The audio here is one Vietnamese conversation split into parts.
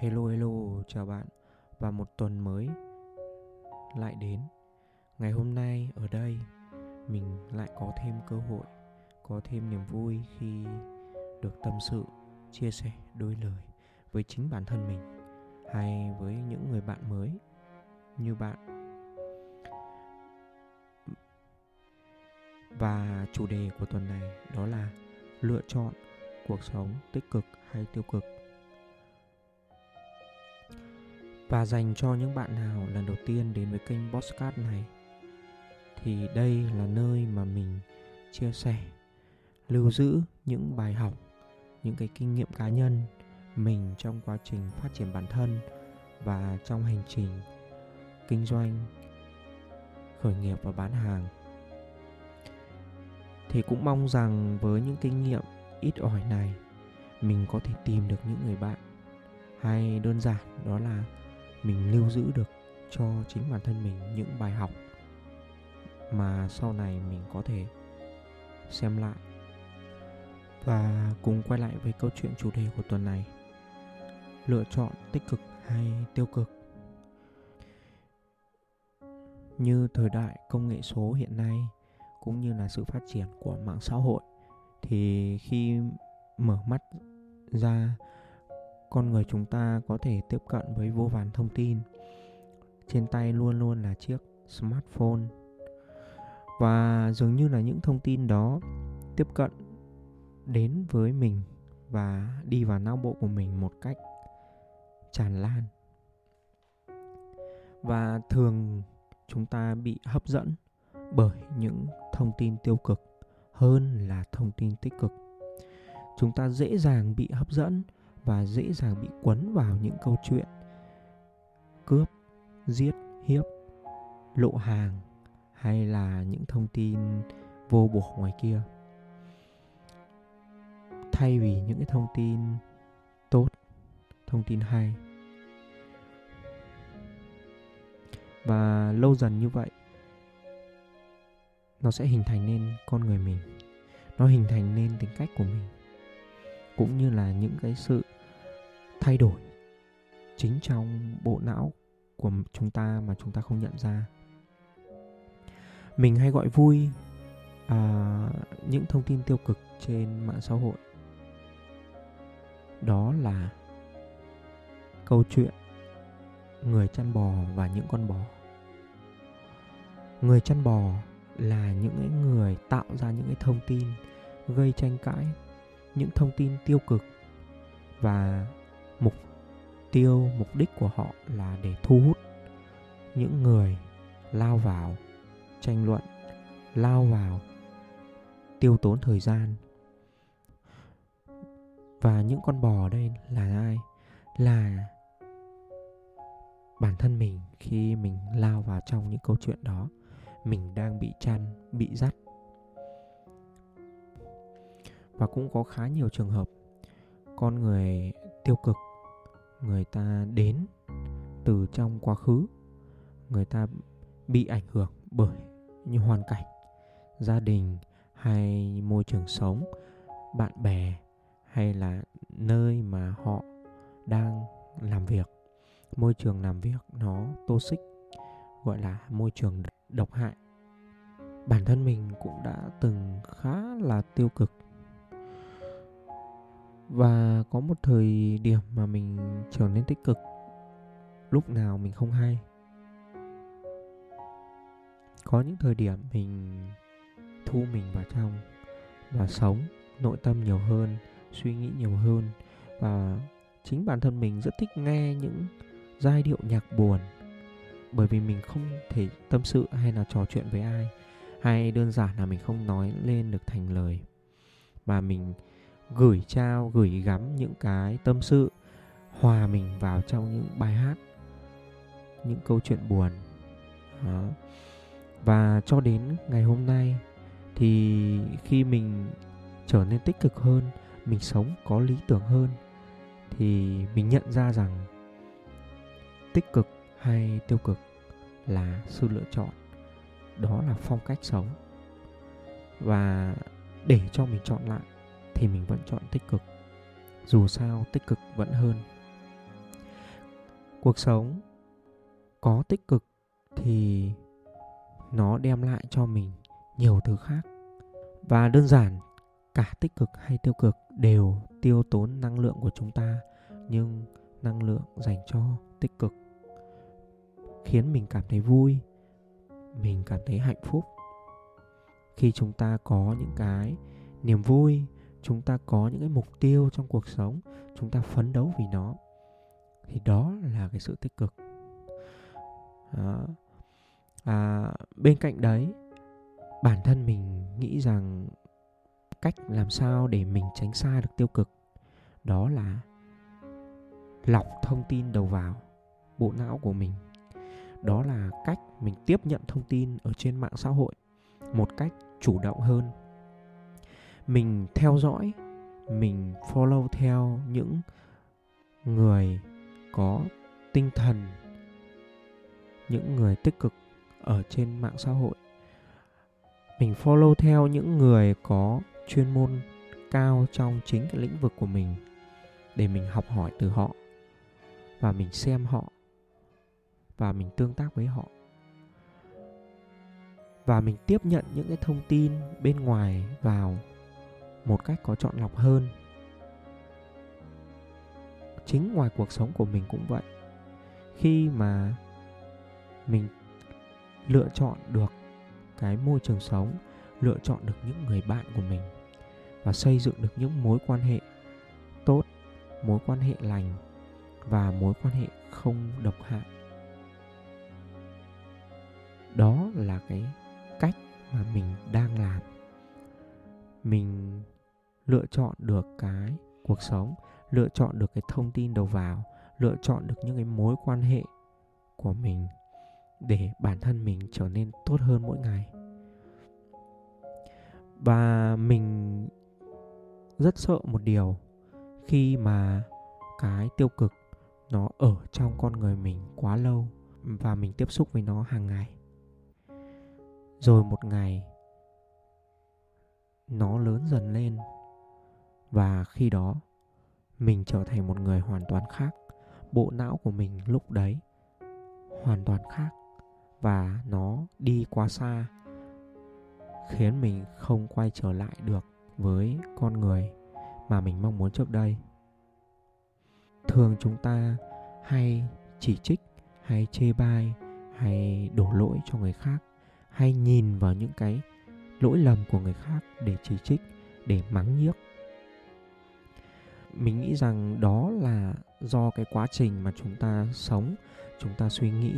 Hello hello, chào bạn và một tuần mới lại đến. Ngày hôm nay ở đây mình lại có thêm cơ hội, có thêm niềm vui khi được tâm sự, chia sẻ đôi lời với chính bản thân mình hay với những người bạn mới như bạn. Và chủ đề của tuần này đó là lựa chọn cuộc sống tích cực hay tiêu cực Và dành cho những bạn nào lần đầu tiên đến với kênh Bosscat này, Thì đây là nơi mà mình chia sẻ, Lưu giữ những bài học, Những cái kinh nghiệm cá nhân Mình trong quá trình phát triển bản thân Và trong hành trình kinh doanh, Khởi nghiệp và bán hàng. Thì cũng mong rằng với những kinh nghiệm ít ỏi này, Mình có thể tìm được những người bạn hay đơn giản đó là mình lưu giữ được cho chính bản thân mình những bài học mà sau này mình có thể xem lại. Và cùng quay lại với câu chuyện chủ đề của tuần này, lựa chọn tích cực hay tiêu cực. Như thời đại công nghệ số hiện nay, cũng như là sự phát triển của mạng xã hội, thì khi mở mắt ra con người chúng ta có thể tiếp cận với vô vàn thông tin. Trên tay luôn luôn là chiếc smartphone. Và dường như là những thông tin đó tiếp cận đến với mình và đi vào não bộ của mình một cách tràn lan. Và thường chúng ta bị hấp dẫn bởi những thông tin tiêu cực hơn là thông tin tích cực. Chúng ta dễ dàng bị hấp dẫn và dễ dàng bị quấn vào những câu chuyện. Cướp, giết, hiếp, lộ hàng hay là những thông tin vô bổ ngoài kia. Thay vì những cái thông tin tốt, thông tin hay. Và lâu dần như vậy, nó sẽ hình thành nên con người mình. Nó hình thành nên tính cách của mình. Cũng như là những cái sự thay đổi chính trong bộ não của chúng ta mà chúng ta không nhận ra. Mình hay gọi vui à, những thông tin tiêu cực trên mạng xã hội. Đó là câu chuyện người chăn bò và những con bò. Người chăn bò là những người tạo ra những cái thông tin gây tranh cãi những thông tin tiêu cực và mục tiêu, mục đích của họ là để thu hút những người lao vào tranh luận, lao vào tiêu tốn thời gian. Và những con bò ở đây là ai? Là bản thân mình khi mình lao vào trong những câu chuyện đó. Mình đang bị chăn, bị dắt. Và cũng có khá nhiều trường hợp con người tiêu cực người ta đến từ trong quá khứ, người ta bị ảnh hưởng bởi những hoàn cảnh, gia đình hay môi trường sống, bạn bè hay là nơi mà họ đang làm việc. Môi trường làm việc nó toxic, gọi là môi trường độc hại. Bản thân mình cũng đã từng khá là tiêu cực và có một thời điểm mà mình trở nên tích cực. Lúc nào mình không hay. Có những thời điểm mình thu mình vào trong và sống nội tâm nhiều hơn, suy nghĩ nhiều hơn. Và chính bản thân mình rất thích nghe những giai điệu nhạc buồn. Bởi vì mình không thể tâm sự hay là trò chuyện với ai. Hay đơn giản là mình không nói lên được thành lời. Và mình gửi trao, gửi gắm những cái tâm sự, hòa mình vào trong những bài hát, những câu chuyện buồn đó. và cho đến ngày hôm nay thì khi mình trở nên tích cực hơn, mình sống có lý tưởng hơn, thì mình nhận ra rằng tích cực hay tiêu cực là sự lựa chọn, đó là phong cách sống và để cho mình chọn lại thì mình vẫn chọn tích cực. Dù sao, tích cực vẫn hơn. Cuộc sống có tích cực thì nó đem lại cho mình nhiều thứ khác. Và đơn giản, cả tích cực hay tiêu cực đều tiêu tốn năng lượng của chúng ta, nhưng năng lượng dành cho tích cực khiến mình cảm thấy vui, mình cảm thấy hạnh phúc. Khi chúng ta có những cái niềm vui chúng ta có những cái mục tiêu trong cuộc sống chúng ta phấn đấu vì nó. Thì đó là cái sự tích cực. À, À, bên cạnh đấy bản thân mình nghĩ rằng cách làm sao để mình tránh xa được tiêu cực đó là lọc thông tin đầu vào bộ não của mình. Đó là cách mình tiếp nhận thông tin ở trên mạng xã hội một cách chủ động hơn mình theo dõi, mình follow theo những người có tinh thần, những người tích cực ở trên mạng xã hội. Mình follow theo những người có chuyên môn cao trong chính cái lĩnh vực của mình để mình học hỏi từ họ và mình xem họ và mình tương tác với họ. Và mình tiếp nhận những cái thông tin bên ngoài vào một cách có chọn lọc hơn. Chính ngoài cuộc sống của mình cũng vậy. Khi mà mình lựa chọn được cái môi trường sống, lựa chọn được những người bạn của mình và xây dựng được những mối quan hệ tốt, mối quan hệ lành và mối quan hệ không độc hại. Đó là cái cách mà mình đang làm. Mình lựa chọn được cái cuộc sống, lựa chọn được cái thông tin đầu vào, lựa chọn được những cái mối quan hệ của mình để bản thân mình trở nên tốt hơn mỗi ngày. Và mình rất sợ một điều, khi mà cái tiêu cực nó ở trong con người mình quá lâu và mình tiếp xúc với nó hàng ngày. Rồi một ngày, nó lớn dần lên và khi đó, mình trở thành một người hoàn toàn khác. Bộ não của mình lúc đấy hoàn toàn khác. Và nó đi quá xa, khiến mình không quay trở lại được với con người mà mình mong muốn trước đây. Thường chúng ta hay chỉ trích, hay chê bai, hay đổ lỗi cho người khác, hay nhìn vào những cái lỗi lầm của người khác để chỉ trích, để mắng nhiếc mình nghĩ rằng đó là do cái quá trình mà chúng ta sống chúng ta suy nghĩ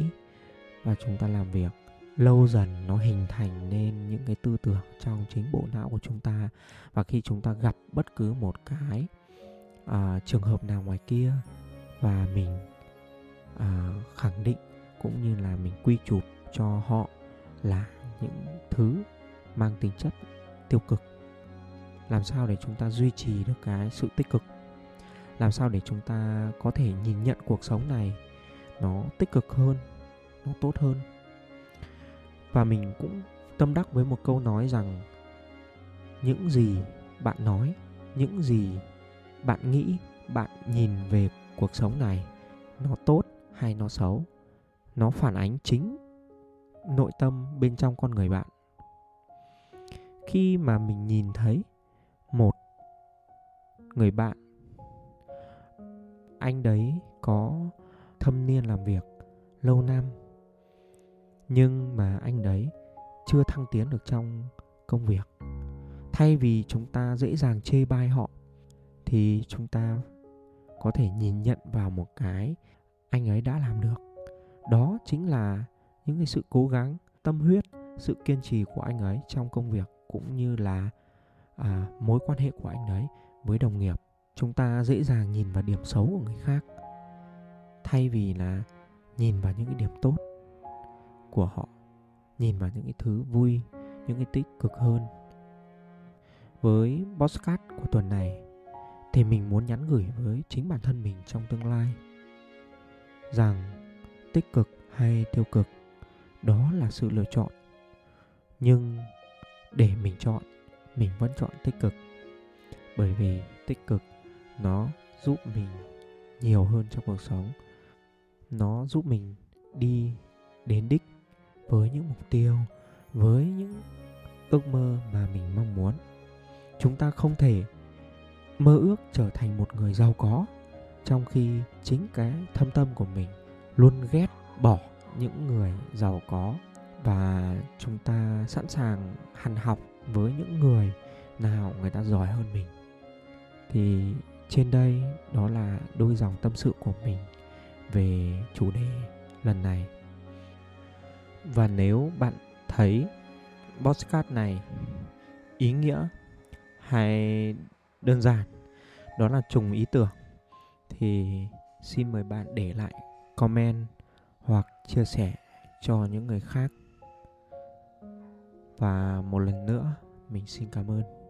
và chúng ta làm việc. Lâu dần nó hình thành nên những cái tư tưởng trong chính bộ não của chúng ta. Và khi chúng ta gặp bất cứ một cái à, trường hợp nào ngoài kia và mình à, khẳng định cũng như là mình quy chụp cho họ là những thứ mang tính chất tiêu cực làm sao để chúng ta duy trì được cái sự tích cực? Làm sao để chúng ta có thể nhìn nhận cuộc sống này nó tích cực hơn, nó tốt hơn? Và mình cũng tâm đắc với một câu nói rằng, những gì bạn nói, những gì bạn nghĩ, bạn nhìn về cuộc sống này, nó tốt hay nó xấu, nó phản ánh chính nội tâm bên trong con người bạn. Khi mà mình nhìn thấy một người bạn anh đấy có thâm niên làm việc lâu năm. Nhưng mà anh đấy chưa thăng tiến được trong công việc. Thay vì chúng ta dễ dàng chê bai họ thì chúng ta có thể nhìn nhận vào một cái anh ấy đã làm được. Đó chính là những cái sự cố gắng tâm huyết sự kiên trì của anh ấy trong công việc cũng như là à, mối quan hệ của anh ấy với đồng nghiệp chúng ta dễ dàng nhìn vào điểm xấu của người khác, thay vì là nhìn vào những cái điểm tốt của họ, nhìn vào những cái thứ vui, những cái tích cực hơn. Với postcard của tuần này thì mình muốn nhắn gửi với chính bản thân mình trong tương lai rằng tích cực hay tiêu cực, đó là sự lựa chọn. Nhưng để mình chọn, mình vẫn chọn tích cực. Bởi vì tích cực nó giúp mình nhiều hơn trong cuộc sống. Nó giúp mình đi đến đích với những mục tiêu, với những ước mơ mà mình mong muốn. Chúng ta không thể mơ ước trở thành một người giàu có trong khi chính cái thâm tâm của mình luôn ghét bỏ những người giàu có. Và chúng ta sẵn sàng hằn học với những người nào người ta giỏi hơn mình. Thì trên đây, đó là đôi dòng tâm sự của mình về chủ đề lần này. Và nếu bạn thấy podcast này ý nghĩa hay đơn giản, đó là trùng ý tưởng, thì xin mời bạn để lại comment hoặc chia sẻ cho những người khác. Và một lần nữa, mình xin cảm ơn.